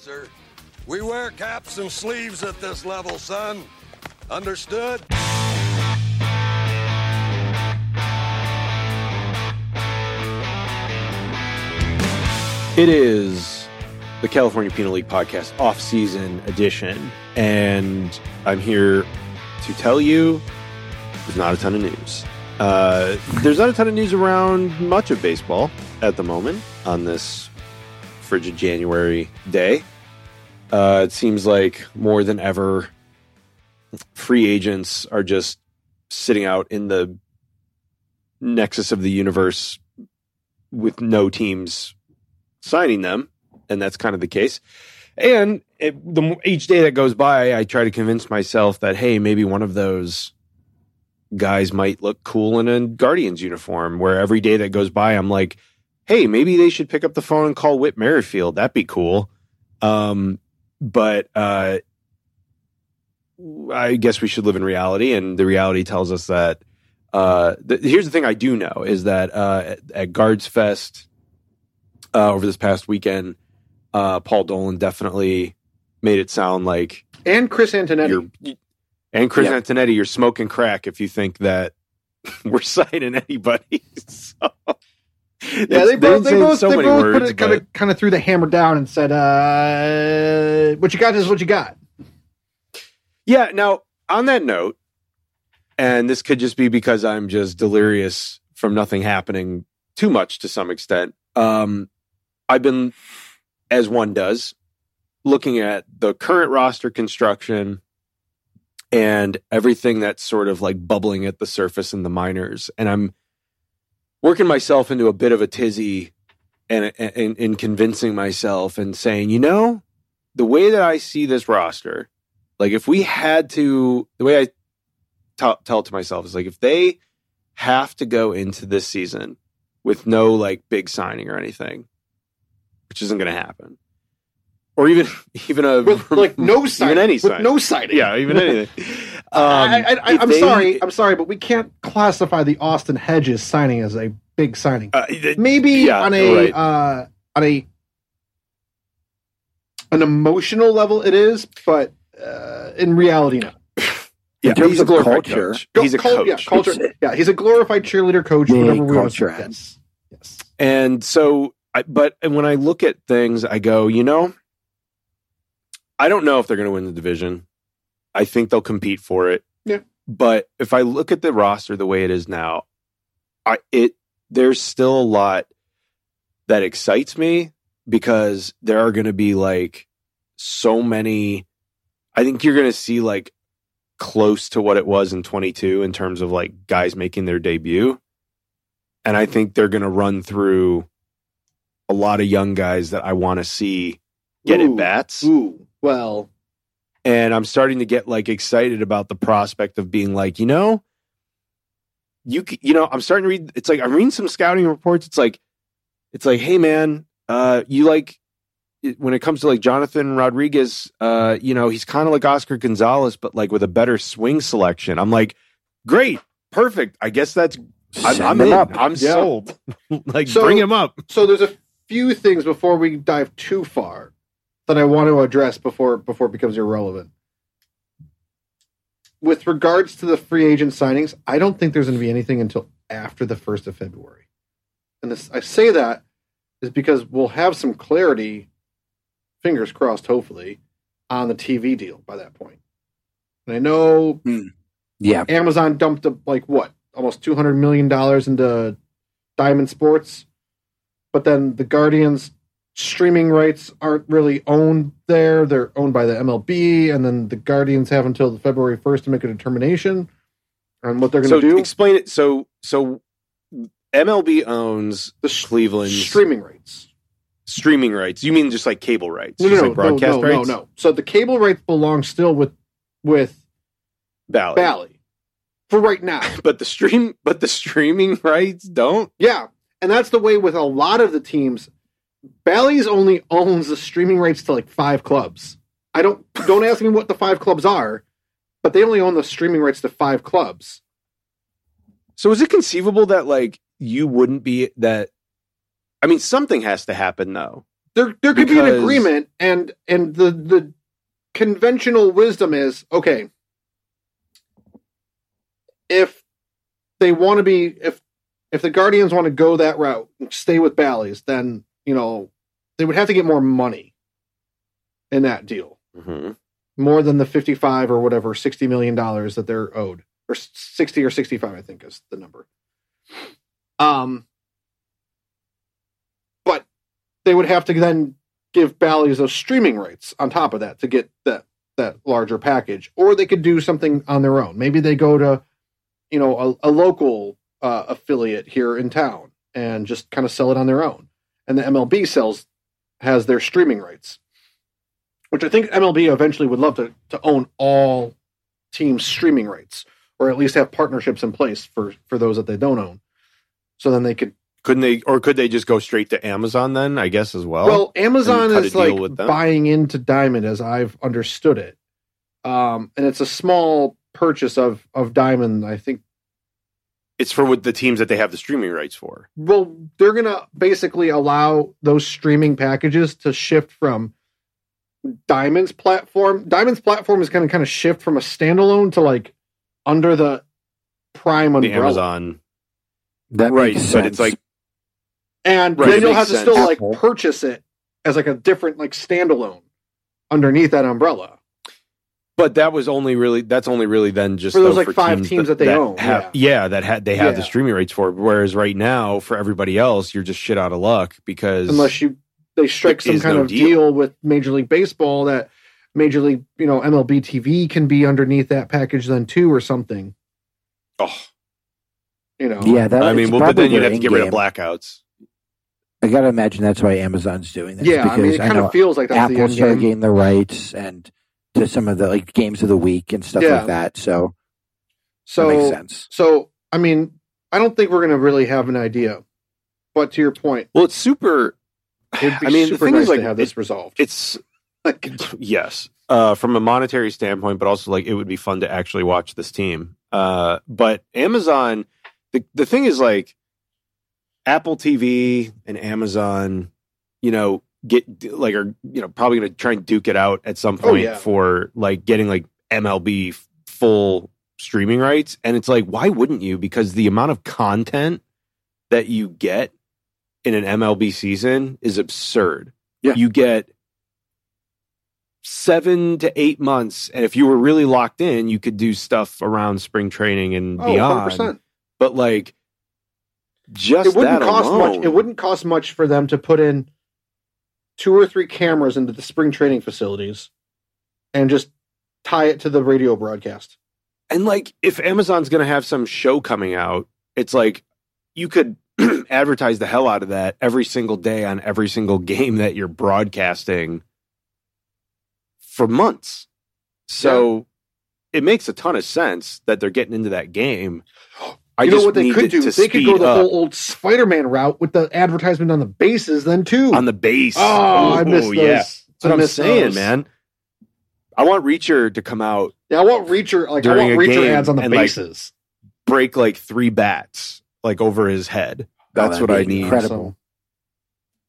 Sir, we wear caps and sleeves at this level, son. Understood? It is the California Penal League podcast off-season edition, and I'm here to tell you there's not a ton of news. Uh, there's not a ton of news around much of baseball at the moment on this frigid January day. Uh, it seems like more than ever, free agents are just sitting out in the nexus of the universe with no teams signing them, and that's kind of the case. And it, the each day that goes by, I try to convince myself that hey, maybe one of those guys might look cool in a Guardians uniform. Where every day that goes by, I'm like, hey, maybe they should pick up the phone and call Whit Merrifield. That'd be cool. Um, but uh, I guess we should live in reality, and the reality tells us that. Uh, the, here's the thing I do know is that uh, at, at Guards Fest uh, over this past weekend, uh, Paul Dolan definitely made it sound like and Chris Antonetti. and Chris Antonetti, you're smoking crack if you think that we're signing anybody. so, Yeah, they both they both, so they both words, put it kind of kind of threw the hammer down and said, uh, "What you got is what you got." Yeah. Now, on that note, and this could just be because I'm just delirious from nothing happening too much to some extent. Um, I've been, as one does, looking at the current roster construction and everything that's sort of like bubbling at the surface in the minors, and I'm working myself into a bit of a tizzy and in, in convincing myself and saying, you know, the way that I see this roster, like if we had to, the way I t- tell it to myself is like if they have to go into this season with no like big signing or anything, which isn't going to happen, or even even a With like no signing, even any with signing. no signing. yeah, even anything. Um, I, I, I, I'm they- sorry, I'm sorry, but we can't classify the Austin Hedges signing as a big signing. Uh, Maybe yeah, on a right. uh, on a an emotional level, it is, but uh, in reality, no. yeah, terms he's a of glorified culture- coach. Go- He's a cul- coach. Yeah, culture. Yeah, he's a glorified cheerleader coach. Yeah, whatever we want to culture say. Yes. Yes. And so, I, but when I look at things, I go, you know, I don't know if they're going to win the division. I think they'll compete for it. Yeah. But if I look at the roster the way it is now, I it there's still a lot that excites me because there are going to be like so many. I think you're going to see like close to what it was in 22 in terms of like guys making their debut and I think they're going to run through a lot of young guys that I want to see get Ooh, at bats. Ooh, well, And I'm starting to get like excited about the prospect of being like, you know, you you know, I'm starting to read. It's like I'm reading some scouting reports. It's like, it's like, hey man, uh, you like when it comes to like Jonathan Rodriguez, uh, you know, he's kind of like Oscar Gonzalez, but like with a better swing selection. I'm like, great, perfect. I guess that's. I'm, I'm in. up. I'm Yeah. sold. like, So- bring him up. so there's a few things before we dive too far that I want to address before before it becomes irrelevant. With regards to the free agent signings, I don't think there's going to be anything until after the first of February. And this, I say that is because we'll have some clarity fingers crossed, hopefully, on the TV deal by that point. And I know hmm. Yeah. Amazon dumped like what almost two hundred million dollars into Diamond Sports, but then the Guardians streaming rights aren't really owned there; they're owned by the MLB, and then the Guardians have until February first to make a determination on what they're going so to do. explain it. So so MLB owns The Cleveland's streaming rights. streaming rights. You mean just like cable rights? No, no, like no, broadcast no, no, rights? no. So the cable rights belong still with with Bally. Bally for right now. But the stream, but the streaming rights don't. Yeah, and that's the way with a lot of the teams. Bally's only owns the streaming rights to like five clubs. I don't don't ask me what the five clubs are, but they only own the streaming rights to five clubs. So is it conceivable that like you wouldn't be that? I mean, something has to happen though. There there could be an agreement, and and the the conventional wisdom is okay. If they want to be if if the Guardians want to go that route and stay with Bally's, then you know they would have to get more money in that deal. Mm-hmm. more than the 55 or whatever 60 million dollars that they're owed. Or 60 or 65 i think is the number. Um but they would have to then give Bally's those streaming rights on top of that to get that that larger package. Or they could do something on their own. Maybe they go to you know a, a local uh, affiliate here in town and just kind of sell it on their own and the mlb sells has their streaming rights which I think MLB eventually would love to, to own all teams' streaming rights, or at least have partnerships in place for, for those that they don't own. So then they could. Couldn't they, or could they just go straight to Amazon then? I guess as well. Well, Amazon is like buying into Diamond, as I've understood it, um, and it's a small purchase of of Diamond. I think. It's for what the teams that they have the streaming rights for. Well, they're gonna basically allow those streaming packages to shift from Diamond's platform. Diamond's platform is going to kind of shift from a standalone to like under the Prime The umbrella. Amazon, That right? makes But it's sense. like and right, then you'll makes have to sense. still like Apple. purchase it as like a different like standalone underneath that umbrella. But that was only really that's only really then just For those, though like, five teams that they own, Have, yeah. that had they have the streaming rights for. Whereas right now, for everybody else, you're just shit out of luck because Unless you they strike some kind no of deal. deal. with Major League Baseball that Major League, you know, MLB TV can be underneath that package then too or something. oh, You know. yeah, that, I mean, well, but then you'd have to get rid of blackouts. I gotta imagine that's why Amazon's doing this. Yeah, I mean, it kind of feels like that's the Apple end started game. getting the rights and to some of the like games of the week and stuff Yeah. like that. So, So that makes sense. So, I mean, I don't think we're going to really have an idea. But to your point, Well, it's super. it'd be I mean, the super thing nice is, like, to have this resolved. It's Like, yes, uh, from a monetary standpoint, but also like it would be fun to actually watch this team. Uh, but Amazon, the the thing is like Apple TV and Amazon, you know, get like are you know probably going to try and duke it out at some Oh, point yeah. for like getting like MLB full streaming rights, and it's like why wouldn't you? Because the amount of content that you get in an MLB season is absurd. Yeah. You get seven to eight months, and if you were really locked in, you could do stuff around spring training and oh, beyond. 100%. But like, just It wouldn't cost alone, much. It wouldn't cost much for them to put in two or three cameras into the spring training facilities and just tie it to the radio broadcast. And like, if Amazon's going to have some show coming out, it's like you could advertise the hell out of that every single day on every single game that you're broadcasting for months. So it makes a ton of sense that they're getting into that game. I you know what they could do? They could go the up whole old Spider-Man route with the advertisement on the bases then too. on the base. oh, I miss Ooh, those. Yeah, that's what I I'm miss saying, those. man. I want Reacher to come out, Yeah, I want Reacher like I want Reacher ads on the and, like, bases. break like three bats like over his head. Oh, that's that'd what I need. incredible.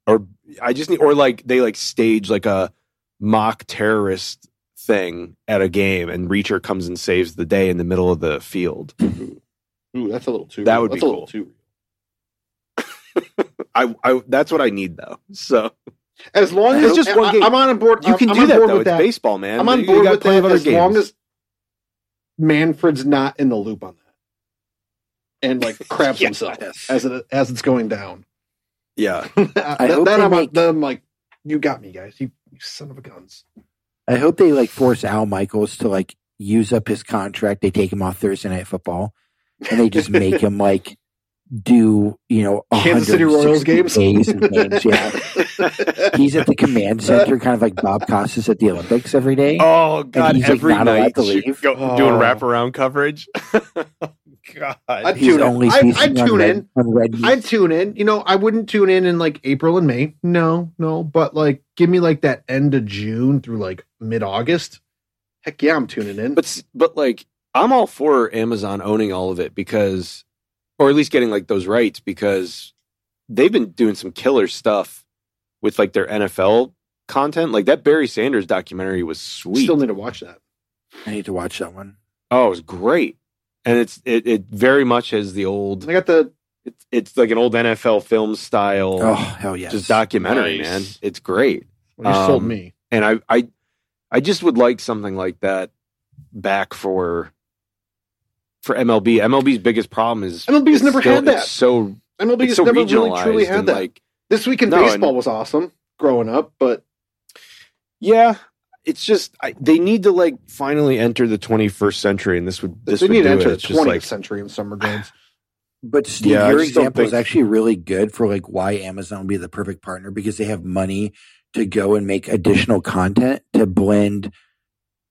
Or I just need, or like they like stage like a mock terrorist thing at a game, and Reacher comes and saves the day in the middle of the field. Ooh, that's a little too. That real. would that's be a little too. real. I, I that's what I need though. So As long as It's as just one I- game. I'm on board. You can I'm do that though. with It's that. baseball, man. I'm on You board with plenty that of other as long games. as Manfred's not in the loop on that, and like craps Yeah. himself as it as it's going down. yeah. I hope then they I'm, make- then I'm like, you got me, guys. You, you son of a guns. I hope they like force Al Michaels to like use up his contract. They take him off Thursday Night Football, and they just make him like do you know Kansas City Royals games. games. Yeah, he's at the command center, kind of like Bob Costas at the Olympics every day. Oh god, he's, every not allowed night to leave. go- Oh. doing wraparound coverage. god. I'd he's tune in. only I- feasting I'd tune red, in. red. I'd tune in. You know, I wouldn't tune in in like April and May. No, no. But like, give me like that end of June through like mid August. Heck yeah, I'm tuning in. But but like I'm all for Amazon owning all of it because or at least getting like those rights because they've been doing some killer stuff with like their NFL content. Like that Barry Sanders documentary was sweet. still need to watch that. I need to watch that one. oh, it was great. And it's it, it very much has the old I got the it's it's like an old NFL film style Oh hell yes! just documentary, Nice. man. It's great. well, you sold Um, me. and I, I, I just would like something like that back for for MLB. MLB's biggest problem is MLB's it's never still- had that. So MLB it's has so never really truly had that. like this week in No, baseball and- was awesome growing up, but yeah. It's just I, they need to like finally enter the 21st century, and this would this they would need to enter it. the It's 20th like century in some regards. But Steve, Yeah, your just don't example is actually really good for like why Amazon would be the perfect partner because they have money to go and make additional content to blend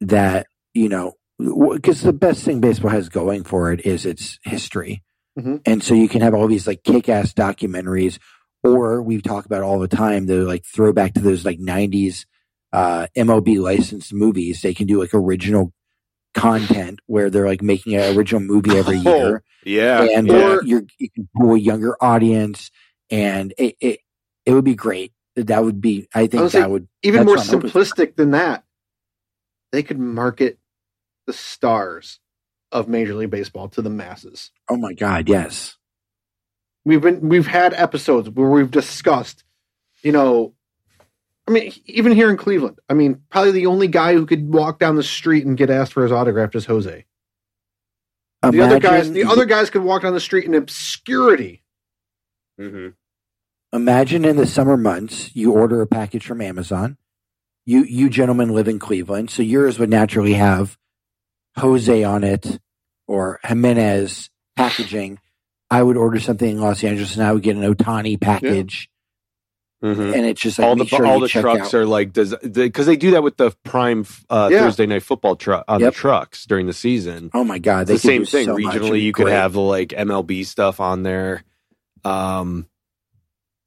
that, you know, because the best thing baseball has going for it is its history. Mhm. And so you can have all these like kick ass documentaries, or we've talked about all the time, the like throwback to those like 90s uh, MLB licensed movies. They can do like original content where they're like making an original movie every Oh, year yeah, and yeah. uh, you're, you can pull a younger audience, and it, it it would be great. That would be, I think, Honestly, that would Even more what I'm hoping simplistic than that, they could market the stars of Major League Baseball to the masses. Oh my God, yes. We've been we've had episodes where we've discussed, you know, I mean, even here in Cleveland, I mean, probably the only guy who could walk down the street and get asked for his autograph is Jose. The other guys, the other guys could walk down the street in obscurity. Mhm. Imagine in the summer months, you order a package from Amazon. You you gentlemen live in Cleveland, so yours would naturally have Jose on it or Jimenez packaging. I would order something in Los Angeles, and I would get an Ohtani package, Mhm. and it's just like all the sure all the trucks out. are like does because they do that with the prime uh, Yeah. Thursday night football truck on Yep. the trucks during the season. Oh my God, they the same thing so regionally. You could have the like MLB stuff on there. Um,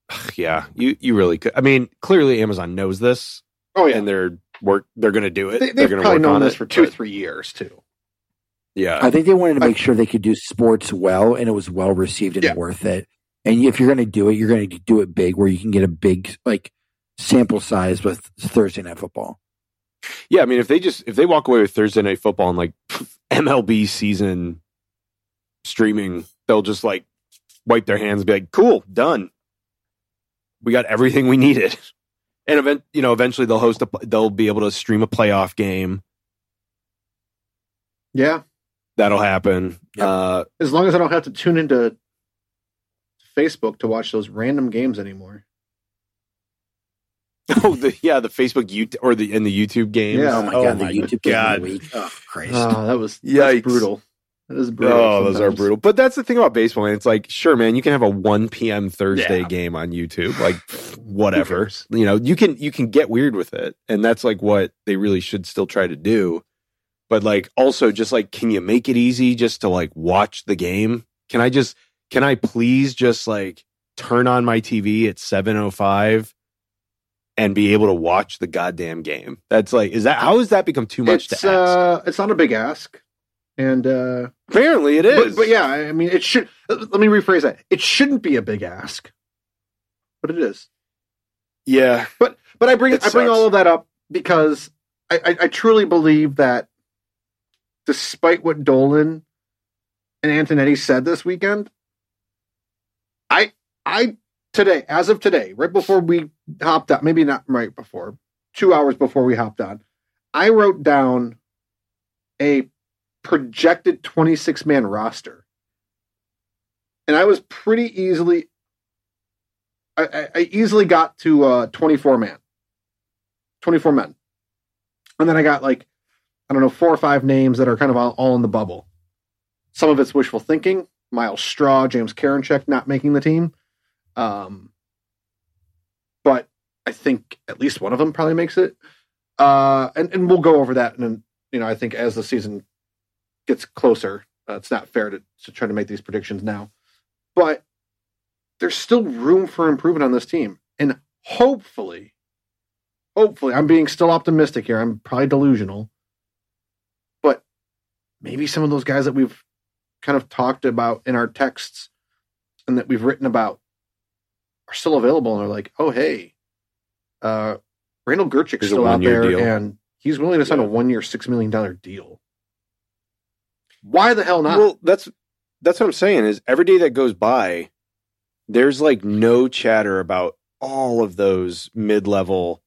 yeah, you you really could. I mean, clearly Amazon knows this, Oh yeah, and they're work. They're going to do it. they, they're they've going to probably work known on this it, for two, but- three years too. Yeah, I think they wanted to I- make sure they could do sports well and it was well received and Yeah. worth it. And if you're going to do it, you're going to do it big where you can get a big like sample size with Thursday night football. yeah. I mean, if they just if they walk away with Thursday night football and like MLB season streaming, they'll just like wipe their hands and be like, "Cool, done. We got everything we needed." And event, you know, eventually they'll host a, they'll be able to stream a playoff game. Yeah, That'll happen. Yep. Uh, as long as I don't have to tune into Facebook to watch those random games anymore. oh, the yeah, the Facebook YouTube or the in the YouTube games. Yeah. Oh my god, the YouTube game God. of the week. Oh Christ. Oh, that was Yikes. that's brutal. That is brutal. Oh, those are brutal. But that's the thing about baseball, man. It's like, sure, man, you can have a 1 p.m. Thursday Yeah. game on YouTube, like whatever. You know, you can you can get weird with it, and that's like what they really should still try to do. But like, also, just like, can you make it easy just to like watch the game? Can I just can I please just like turn on my TV at 7:05 and be able to watch the goddamn game? That's like, is that how has that become too much It's to ask? uh, it's not a big ask, and uh, Apparently, it is. but, but yeah, I mean, it should. Let me rephrase that. It shouldn't be a big ask, but it is. Yeah. But but I bring It I bring sucks. all of that up because I, I, I truly believe that despite what Dolan and Antonetti said this weekend, I I today, as of today, right before we hopped on, maybe not right before, two hours before we hopped on, I wrote down a projected 26 man roster. And I was pretty easily, I, I, easily got to uh, 24 man, 24 men. And then I got like, I don't know, four or five names that are kind of all, all in the bubble. Some of it's wishful thinking. Myles Straw, James Karinchak not making the team. Um, but I think at least one of them probably makes it. Uh, and, and we'll go over that. And, you know, I think as the season gets closer, uh, it's not fair to, to try to make these predictions now. But there's still room for improvement on this team. And hopefully, hopefully, I'm being still optimistic here. I'm probably delusional. But maybe some of those guys that we've kind of talked about in our texts and that we've written about are still available and they're like, oh hey, uh Randal Grichuk's There's a still out there deal. and he's willing to sign Yeah. a one year six million dollar deal. Why the hell not? Well, that's that's what I'm saying. Is every day that goes by, there's like no chatter about all of those mid level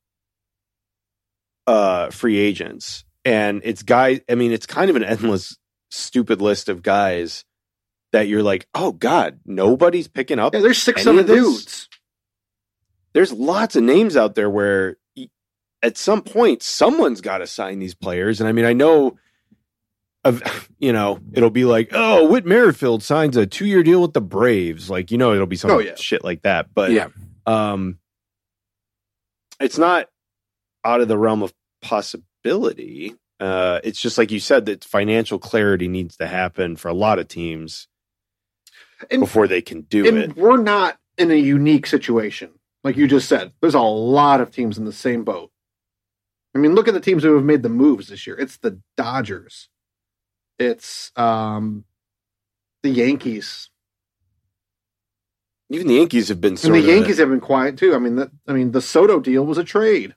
uh free agents, and it's guys. I mean, it's kind of an endless, stupid list of guys that you're like, oh god, nobody's picking up. yeah, there's six any seven of dudes. There's lots of names out there where at some point someone's got to sign these players, and I mean, I know. Of you know, it'll be like, oh, Whit Merrifield signs a two year deal with the Braves. Like, you know, it'll be some Oh, yeah. shit like that. But yeah. um, it's not out of the realm of possibility. Uh, it's just like you said that financial clarity needs to happen for a lot of teams And, before they can do and it. we're not in a unique situation. Like you just said, there's a lot of teams in the same boat. I mean, look at the teams who have made the moves this year. It's the Dodgers. It's um the Yankees. Even the Yankees have been And the Yankees have been quiet too. I mean, the, I mean, the Soto deal was a trade.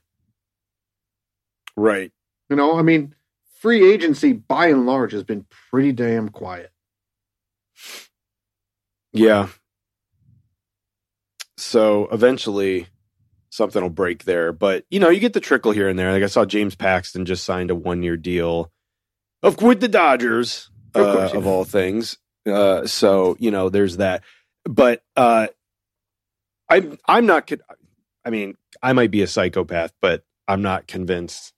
right. You know, I mean, free agency by and large has been pretty damn quiet. Yeah. So eventually something will break there. But you know, you get the trickle here and there. Like I saw James Paxton just signed a one year deal of with the Dodgers, Of uh, course, of all things. Uh, so, you know, there's that. But uh I'm I'm not con- I mean, I might be a psychopath, but I'm not convinced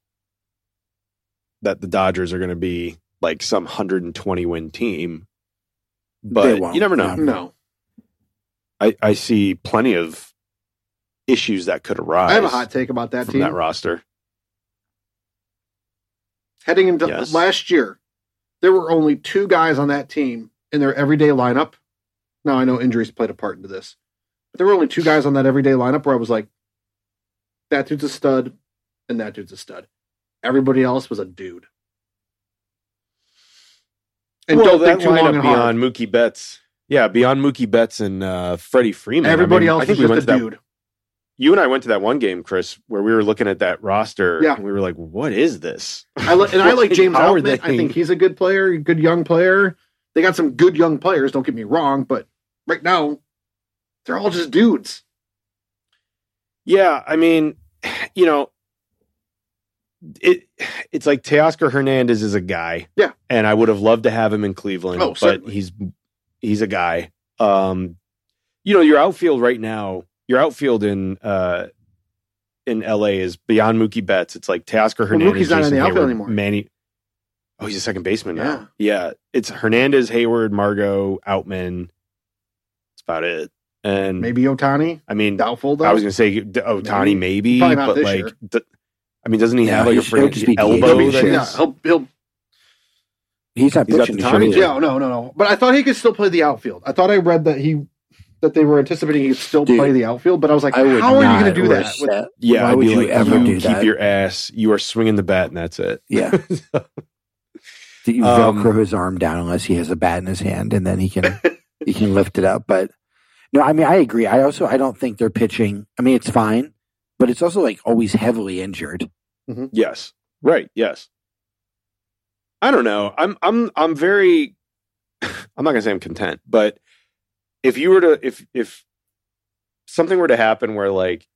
that the Dodgers are going to be like some 120 win team. But you never know. no. No, I, I see plenty of issues that could arise I have a hot take about that from team. that roster. Heading into Yes. last year, there were only two guys on that team in their everyday lineup. Now I know injuries played a part into this, but there were only two guys on that everyday lineup where I was like, "That dude's a stud," and that dude's a stud. Everybody else was a dude. And well, don't think too long and hard. beyond Mookie Betts. Yeah, beyond Mookie Betts and uh, Freddie Freeman. Everybody I mean, else I think was we just a to that. You and I went to that one game, Chris, where we were looking at that roster. Yeah. and we were like, "What is this?" I li- and I like James are I think he's a good player, good young player. They got some good young players. Don't get me wrong, but right now, they're all just dudes. Yeah, I mean, you know, it it's like Teoscar Hernandez is a guy. Yeah. And I would have loved to have him in Cleveland, Oh, but certainly. he's he's a guy. Um you know, your outfield right now, your outfield in uh in LA is beyond Mookie Betts. It's like Teoscar Well, Hernandez. Mookie's not in the outfield Heyward, anymore. Manny. Oh, he's a second baseman now. Yeah. It's Hernandez, Heyward, Margot, Outman. That's about it. And Maybe Ohtani, I mean, doubtful though. I was gonna say D- Ohtani, maybe, Probably not but this like, year. d- I mean, doesn't he Yeah, have like a he's- he'll freaking just be elbow? That yeah, he'll, he'll He's not He's got pitching the this Yeah, no, no, no. But I thought he could still play the outfield. I thought I read that he that they were anticipating he could still Dude, play the outfield. But I was like, I how are you going to do that? With, respect- Yeah, Why I'd would be you like, ever you do keep that? your ass. You are swinging the bat, and that's it. Yeah. Do you Um, velcro his arm down unless he has a bat in his hand and then he can he can lift it up. But no, I mean I agree. I also I don't think they're pitching. I mean it's fine, but it's also like always heavily injured. yes, right. Yes. I don't know. I'm I'm I'm very. I'm not gonna say I'm content, but if you were to if if something were to happen where like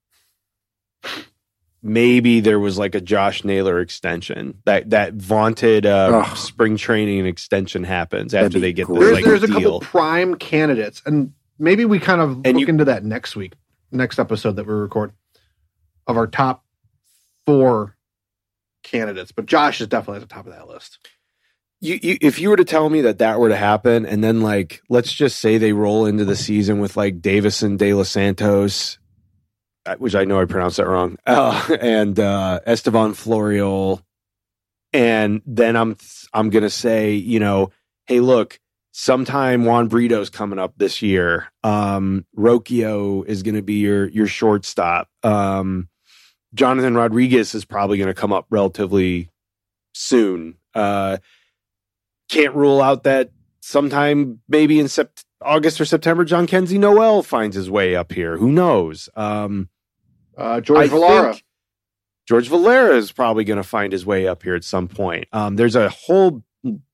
maybe there was like a Josh Naylor extension that that vaunted uh, Ugh. spring training extension happens after they get great. this There's like there's a deal. couple prime candidates, and maybe we kind of And look you- into that next week, next episode that we record of our top four candidates. But Josh is definitely at the top of that list. You, you if you were to tell me that that were to happen and then like let's just say they roll into the season with like Deyvison De Los Santos uh, which I know I pronounced that wrong uh, and uh Esteban Florial and then I'm I'm to say you know hey look sometime Juan Brito's coming up this year. Um is to be your your shortstop. Um Jonathan Rodriguez is probably to come up relatively soon. Uh can't rule out that sometime maybe in sept- August or September, Jhonkensy Noel finds his way up here. Who knows? Um, Uh, George I Valera. George Valera is probably going to find his way up here at some point. Um, there's a whole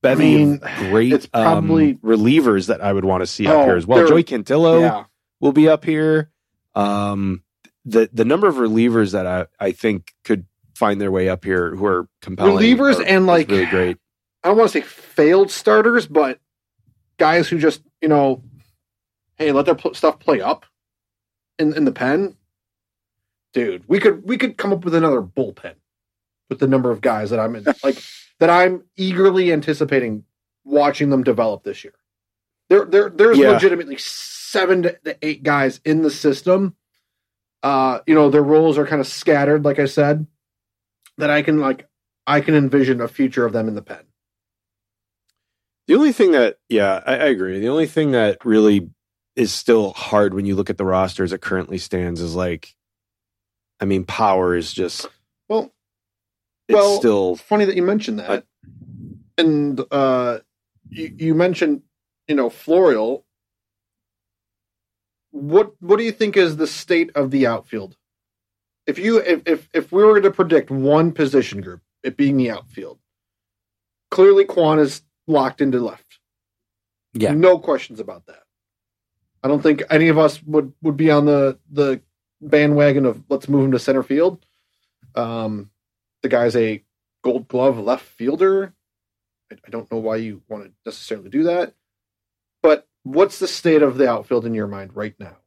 bevy I mean, of great it's probably- um, relievers that I would want to see up Oh, here as well. Joey Cantillo yeah. will be up here. Um, the the number of relievers that I, I think could find their way up here who are compelling Relievers are- and, like, really great. I don't want to say failed starters, but guys who just you know, hey, let their pl- stuff play up in in the pen. Dude, we could we could come up with another bullpen with the number of guys that I'm in, like that I'm eagerly anticipating watching them develop this year. There, there, there's Yeah. legitimately seven to to eight guys in the system. Uh, you know, their roles are kind of scattered, like I said, that I can like I can envision a future of them in the pen. The only thing that, yeah, I, I agree. The only thing that really is still hard when you look at the roster as it currently stands is like, I mean, power is just, Well, it's well, still, funny that you mentioned that. and uh, you, you mentioned, you know, Florial. What what do you think is the state of the outfield? If you if if, if we were to predict one position group, it being the outfield, clearly Kwan is locked into left. Yeah. no questions about that. I don't think any of us would would be on the the bandwagon of let's move him to center field. Um, the guy's a Gold Glove left fielder. I, I don't know why you want to necessarily do that, but what's the state of the outfield in your mind right now?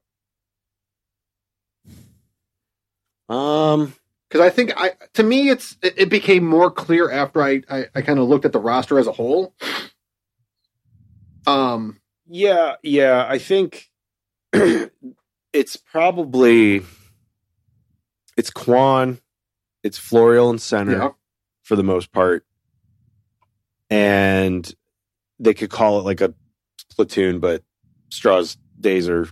um, Because I think I to me it's it, became more clear after I I, I kind of looked at the roster as a whole. Um, yeah, yeah, I think it's probably, it's Kwan, it's Florial and center. yeah, for the most part. And they could call it like a platoon, but Straw's days are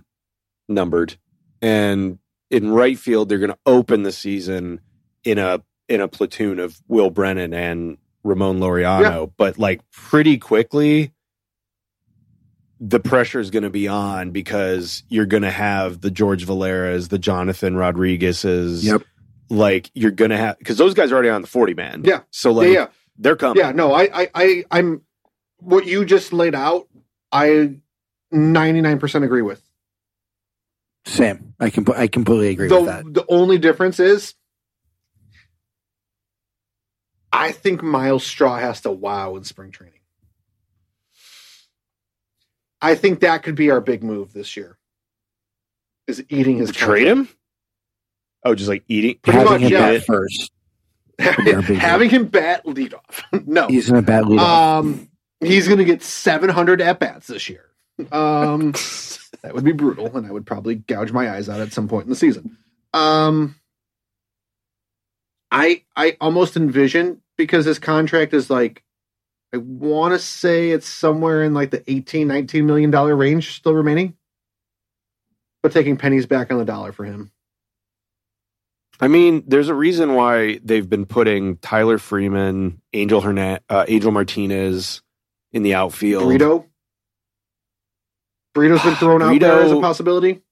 numbered. And in right field, they're going to open the season in a in a platoon of Will Brennan and Ramon Laureano, but like pretty quickly the pressure is going to be on because you're going to have the George Valeras, the Jonathan Rodriguez's, Yep. like you're gonna have because those guys are already on the 40 man. Yeah. So like yeah, yeah. they're coming. Yeah, no, I, I, I, I'm what you just laid out. I 99% agree with. Same. I can I completely agree the, with that. the only difference is, I think Myles Straw has to wow in spring training. I think that could be our big move this year. Is eating his Trade him? Oh, just like eating. Pretty Having much, him yeah. bat first. having him bat leadoff. no, He's in a bad lead. Um, he's going to get 700 at bats this year. Um, that would be brutal, and I would probably gouge my eyes out at some point in the season. Um, I I almost envision because his contract is like I want to say it's somewhere in like the 18 19 million dollar range still remaining. But taking pennies back on the dollar for him. I mean, there's a reason why they've been putting Tyler Freeman, Angel Hernan, uh, Angel Martinez in the outfield. Burrito. Burrito's been thrown out there as a possibility.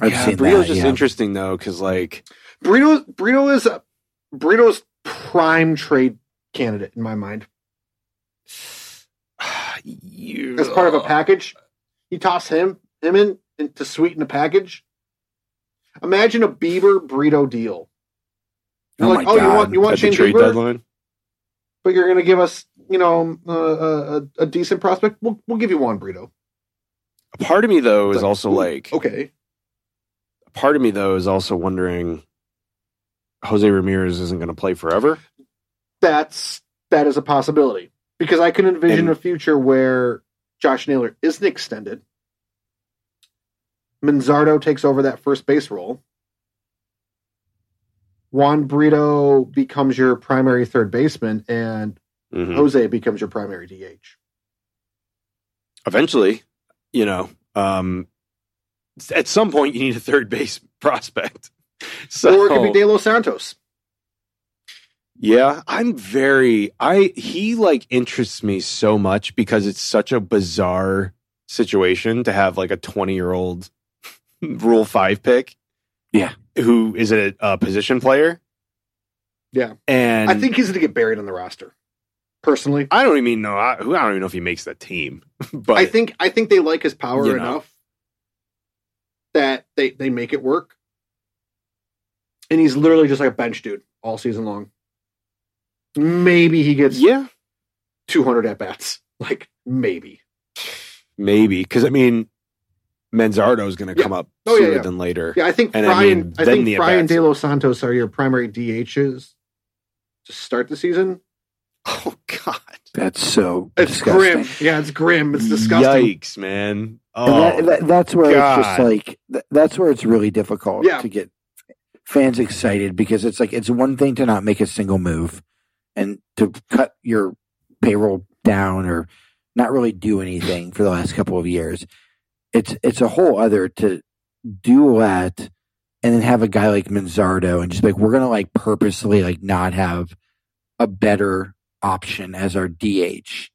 I've yeah, seen Burrito's that. just yeah. interesting though, because like Burrito Burrito is a Burrito's prime trade candidate in my mind. you, As part of a package, you toss him him in, in to sweeten the package. Imagine a Bieber Brito deal. You're Oh like, my oh, you God. want you want At the Shane trade Bieber, deadline. but you're going to give us, you know, uh, a, a, decent prospect. We'll we'll give you Juan Brito. A part of me though is Like, also like okay, A part of me though is also wondering Jose Ramirez isn't going to play forever. that's that is a possibility because I can envision And- a future where Josh Naylor isn't extended. Manzardo takes over that first base role. Juan Brito becomes your primary third baseman, and Mhm. Jose becomes your primary DH. Eventually, you know, um, at some point you need a third base prospect. So or it could be De Los Santos. Yeah, I'm very I he like interests me so much because it's such a bizarre situation to have like a 20-year-old rule 5 pick. Yeah. Who is a, a position player? Yeah. And I think he's going to get buried on the roster. Personally, I don't even know I, I don't even know if he makes the team. but I think I think they like his power You know. enough that they they make it work. And he's literally just like a bench dude all season long. Maybe he gets yeah, 200 at bats. Like maybe. maybe cuz I mean Manzardo is going to Yeah. come up Oh, sooner yeah. than later. Yeah, I think And I Brian. mean, I, think the Brian. De Los Santos are your primary DHs to start the season. Oh god. That's so It's disgusting. grim. Yeah, it's grim. It's disgusting. Yikes, man. Oh. that, that, that's where it's just like th- that's where it's really difficult Yeah. to get fans excited because it's like it's one thing to not make a single move and to cut your payroll down or not really do anything for the last couple of years. It's it's a whole other to do that and then have a guy like Manzardo and just like we're gonna like purposely like not have a better option as our DH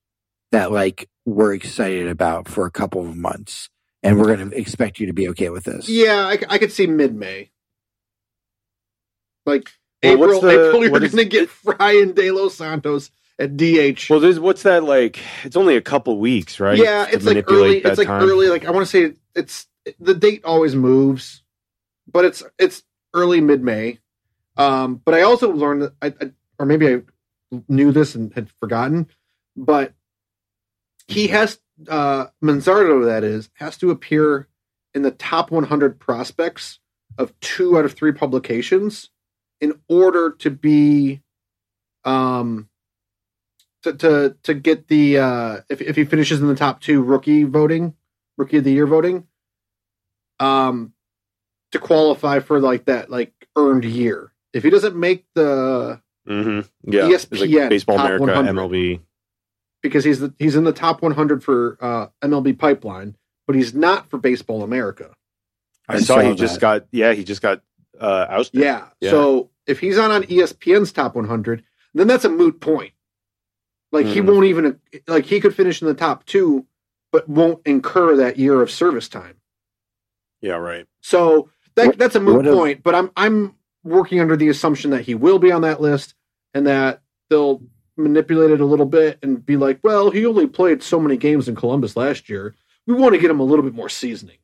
that like we're excited about for a couple of months and we're to expect you to be okay with this. Yeah, I could see mid May. Like Well, April, the- April, you're gonna get Brian De Los Santos at DH. Well, there's what's that like? It's only a couple weeks, right? yeah, it's like early. It's like time. early. Like I want to say it's the date always moves, but it's it's early mid May. Um, but I also learned that I, I or maybe I knew this and had forgotten, but he has uh Manzardo that is has to appear in the top 100 prospects of two out of three publications in order to be um to to, to get the uh if, if he finishes in the top two rookie voting rookie of the year voting um to qualify for like that like earned year if he doesn't make the hmm Yeah, ESPN like Baseball top America, MLB. because he's the, he's in the top 100 for uh MLB pipeline but he's not for baseball america I, saw, he just got. Yeah, he just got uh, ousted. Yeah. Yeah. So if he's not on ESPN's top 100, then that's a moot point. Like he Mhm. won't even like he could finish in the top two, but won't incur that year of service time. yeah, right. So that What- that's a moot what if- point. But I'm I'm working under the assumption that he will be on that list and that they'll manipulate it a little bit and be like, well, he only played so many games in Columbus last year. We want to get him a little bit more seasoning.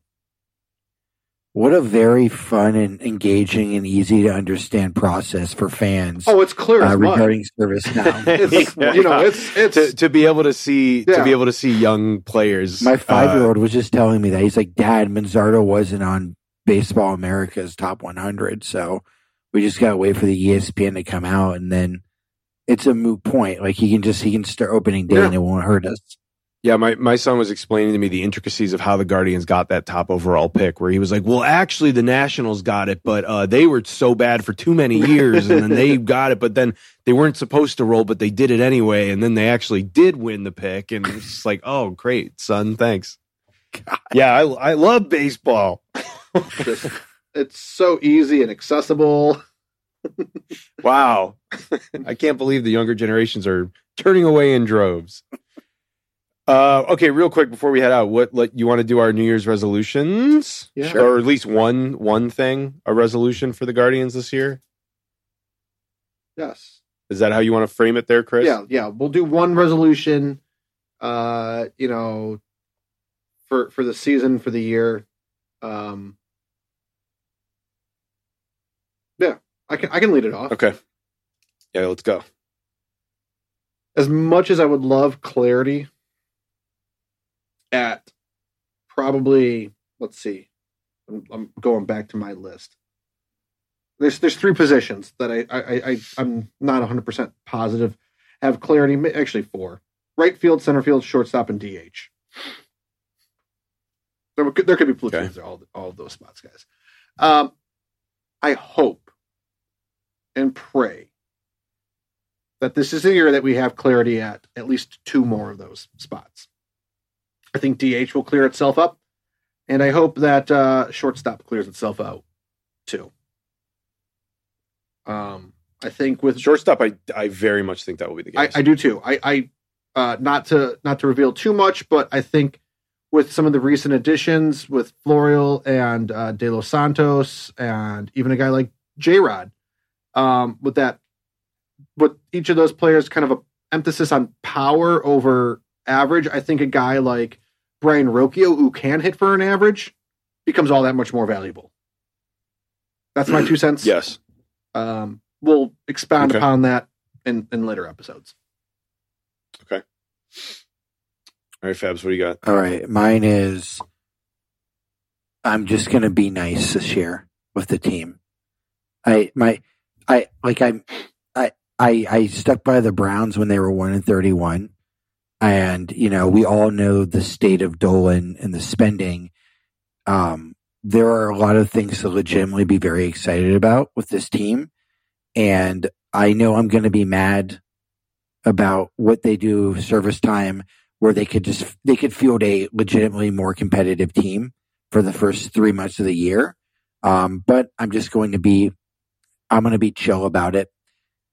What a very fun and engaging and easy to understand process for fans Oh, it's clear uh, regarding service now. It's, you know, it's it's to to be able to see to be able to see young players. My five year uh, old was just telling me that he's like, Dad, Manzardo wasn't on Baseball America's top 100, so we just gotta wait for the ESPN to come out, and then it's a moot point. Like he can just he can start opening day, Yeah. and it won't hurt us. Yeah, my, my son was explaining to me the intricacies of how the Guardians got that top overall pick, where he was like, Well, actually the Nationals got it, but uh, they were so bad for too many years and then they got it, but then they weren't supposed to roll, but they did it anyway, and then they actually did win the pick. And it's just like, Oh, great, son, thanks. Yeah, I I love baseball. it's so easy and accessible. Wow. I can't believe the younger generations are turning away in droves. Uh, okay, real quick before we head out, what like, you want to do our New Year's resolutions? Yeah. Or at least one one thing, a resolution for the Guardians this year? Yes. Is that how you want to frame it there, Chris? Yeah, yeah. We'll do one resolution uh, you know, for for the season, for the year. Um Yeah, I can I can lead it off. Okay. Yeah, let's go. As much as I would love clarity at probably let's see. I'm, I'm going back to my list. There's there's three positions that I I, I I'm not 100 percent positive have clarity. Actually, four: right field, center field, shortstop, and DH. There, could- there could be platoons at all all of those spots, guys. Um, I hope and pray that this is the year that we have clarity at at least two more of those spots. I think DH will clear itself up, and I hope that uh, shortstop clears itself out too. Um, I think with Shortstop, I I very much think that will be the I, case. I do too. I, I uh, not to not to reveal too much, but I think with some of the recent additions with Florial and uh, De Los Santos, and even a guy like J Rod, um, with that, with each of those players, kind of a emphasis on power over average. I think a guy like Brayan Rocchio, who can hit for an average, becomes all that much more valuable. That's my two cents. yes. Um, we'll expound Okay. upon that in, in later episodes. Okay. All right, Fabs, what do you got? All right, mine is I'm just gonna be nice this year with the team. I my I like I I I I stuck by the Browns when they were one and thirty one. And, you know, we all know the state of Dolan and the spending. Um, there are a lot of things to legitimately be very excited about with this team. And I know I'm going to be mad about what they do service time where they could just they could field a legitimately more competitive team for the first three months of the year. Um, but I'm just going to be I'm going to be chill about it,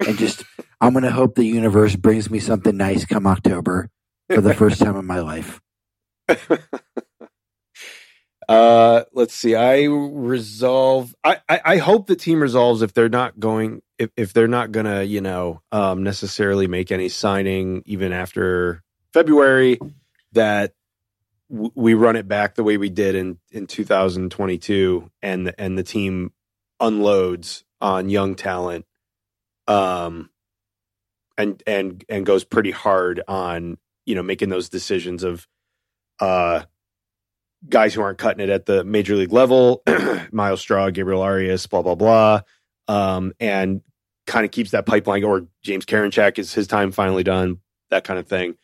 and just I'm going to hope the universe brings me something nice come October for the first time in my life. Uh, let's see. I resolve. I, I, I hope the team resolves if they're not going if, if they're not gonna you know um, necessarily make any signing even after February that w- we run it back the way we did in in 2022 and and the team unloads on young talent um and and and goes pretty hard on you know making those decisions of uh guys who aren't cutting it at the major league level, Myles Straw, Gabriel Arias, blah blah blah, um, and kind of keeps that pipeline. Or James Karinchak is his time finally done, that kind of thing,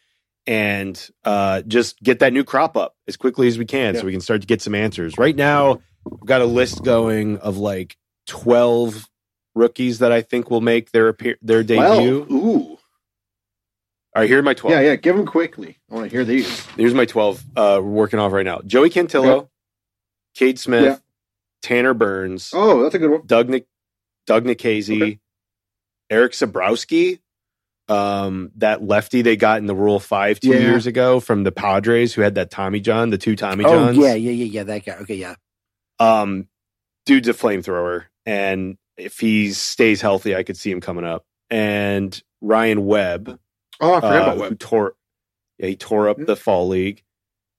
and uh, just get that new crop up as quickly as we can, Yeah. so we can start to get some answers. Right now, I've got a list going of like twelve rookies that I think will make their appear- their debut. Ooh, All right, here are my twelve. yeah, yeah. Give them quickly. I want to hear these. Here's my 12 uh, we're working off right now. Joey Cantillo, Okay. Cade Smith, Yeah. Tanner Burns, Oh, that's a good one. Doug Nikhazy, Doug Okay. Erik Sabrowski, um, that lefty they got in the Rule 5 two Yeah. years ago from the Padres who had that Tommy John, the two Tommy Johns. Oh Johns. yeah, yeah, yeah, yeah. That guy. Okay, yeah. Um, dude's a flamethrower. And if he stays healthy, I could see him coming up. And Ryan Webb, Oh, I forgot uh, about who Webb. tore yeah he tore up Yeah. the fall league.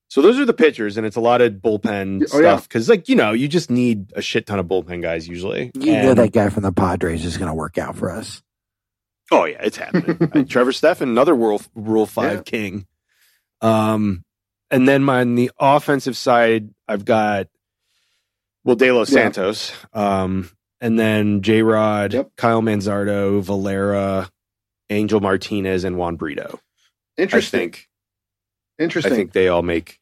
So those are the pitchers, and it's a lot of bullpen oh, yeah. stuff because, like you know, you just need a shit ton of bullpen guys usually. You know that guy from the Padres is going to work out for us. Oh yeah, it's happening. Uh, Trevor Stephan, another Rule Rule Five Yeah. king. Um, and then my on the offensive side, I've got well De Los Yeah. Santos, um, and then J Rod, Yep. Kyle Manzardo, Valera, Angel Martinez, and Juan Brito. I Interesting. think Interesting. I think they all make.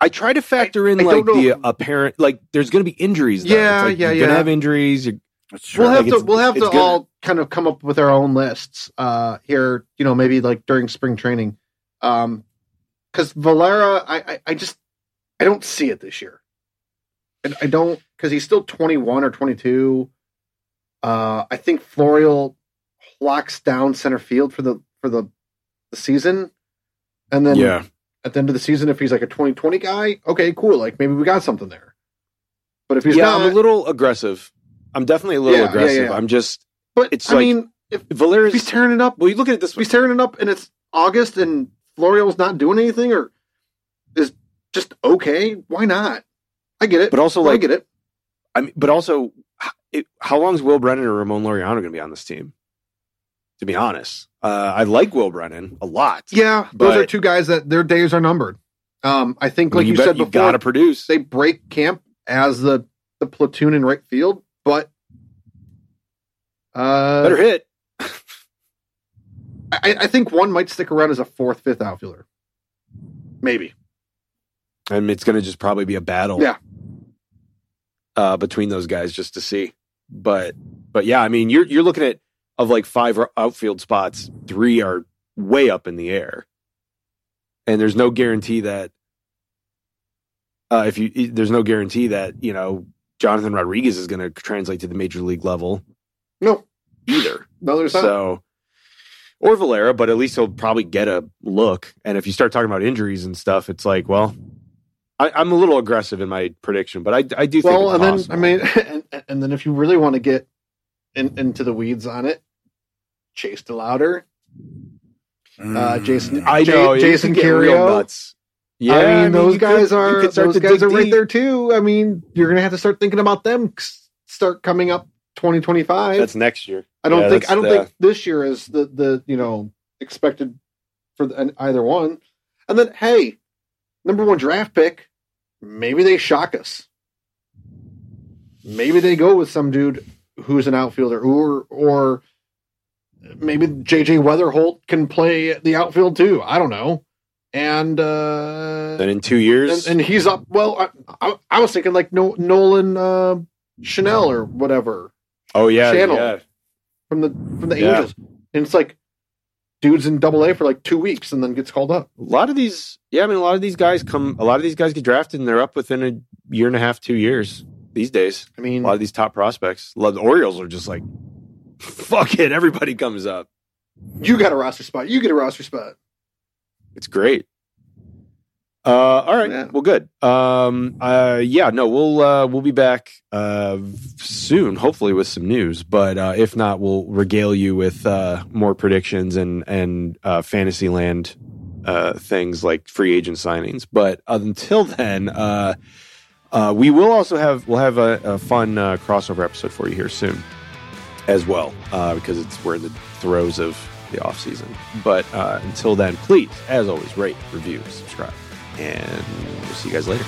I try to factor in I like the apparent, like there's going to be injuries. Though. Yeah, like yeah, You're gonna have injuries. You're, That's we'll have Like, to we'll have it's to good. all kind of come up with our own lists uh here you know maybe like during spring training um because valera I, I i just i don't see it this year and i don't because he's still 21 or 22 uh i think florial locks down center field for the for the the season and then yeah, at the end of the season if he's like a 2020 guy okay cool like maybe we got something there but if he's yeah. not I'm a little aggressive. I'm definitely a little Yeah, aggressive. yeah. I'm just but it's i like- mean if Valera's. if he's tearing it up well, you look at this he's tearing it up and it's August and Florial's not doing anything or is just okay, why not? I get it. But also, like I get it. I mean, but also, it, how long is Will Brennan or Ramon Laureano going to be on this team? To be honest, uh, I like Will Brennan a lot. Yeah, those are two guys that their days are numbered. Um, I think, like you, you, bet said you before, got to produce. they break camp as the the platoon in right field, but uh, Better hit. I, I think one might stick around as a fourth, fifth outfielder, maybe. and it's going to just probably be a battle. Yeah. Uh, between those guys just to see, but but yeah, I mean you're you're looking at of like five outfield spots, three are way up in the air, and there's no guarantee that uh, if you there's no guarantee that you know Jonathan Rodriguez is going to translate to the major league level No, either. no, there's not. So, or Valera, but at least he'll probably get a look. And if you start talking about injuries and stuff, it's like, well, I, I'm a little aggressive in my prediction, but I, I do think well, and then. I mean, and, and then if you really want to get in, into the weeds on it, Chase DeLauder, uh, Jaison, I J- know you Jason can get real Chourio. nuts. Yeah, I mean, those guys could- are those guys dig are right deep. there too. I mean, you're gonna have to start thinking about them. Start coming up 2025. That's next year. I don't yeah, think I don't the- think this year is the the you know expected for the, either one. And then hey, number one draft pick, maybe they shock us. Maybe they go with some dude who's an outfielder, or or maybe JJ Wetherholt can play the outfield too. I don't know. And uh, Then in two years, and, and he's up. Well, I, I, I was thinking like no, Nolan uh, Schanuel or whatever oh yeah, Schanuel. yeah. from the from the Yeah. Angels, and it's like dudes in Double A for like two weeks and then gets called up. A lot of these, yeah, I mean, a lot of these guys come. A lot of these guys get drafted and they're up within a year and a half, two years these days. I mean, a lot of these top prospects. A lot of the Orioles are just like, fuck it, everybody comes up. you got a roster spot. You get a roster spot. It's great. Uh, all right. Yeah. Well, good. Um, uh, yeah, no, we'll uh, we'll be back uh, soon, hopefully with some news. But uh, if not, we'll regale you with uh, more predictions and and uh, Fantasyland uh, things like free agent signings. But until then, uh, uh, we will also have we'll have a, a fun uh, crossover episode for you here soon as well uh, because it's we're in the throes of the off season. But uh, until then, please, as always, rate, review, subscribe, and we'll see you guys later.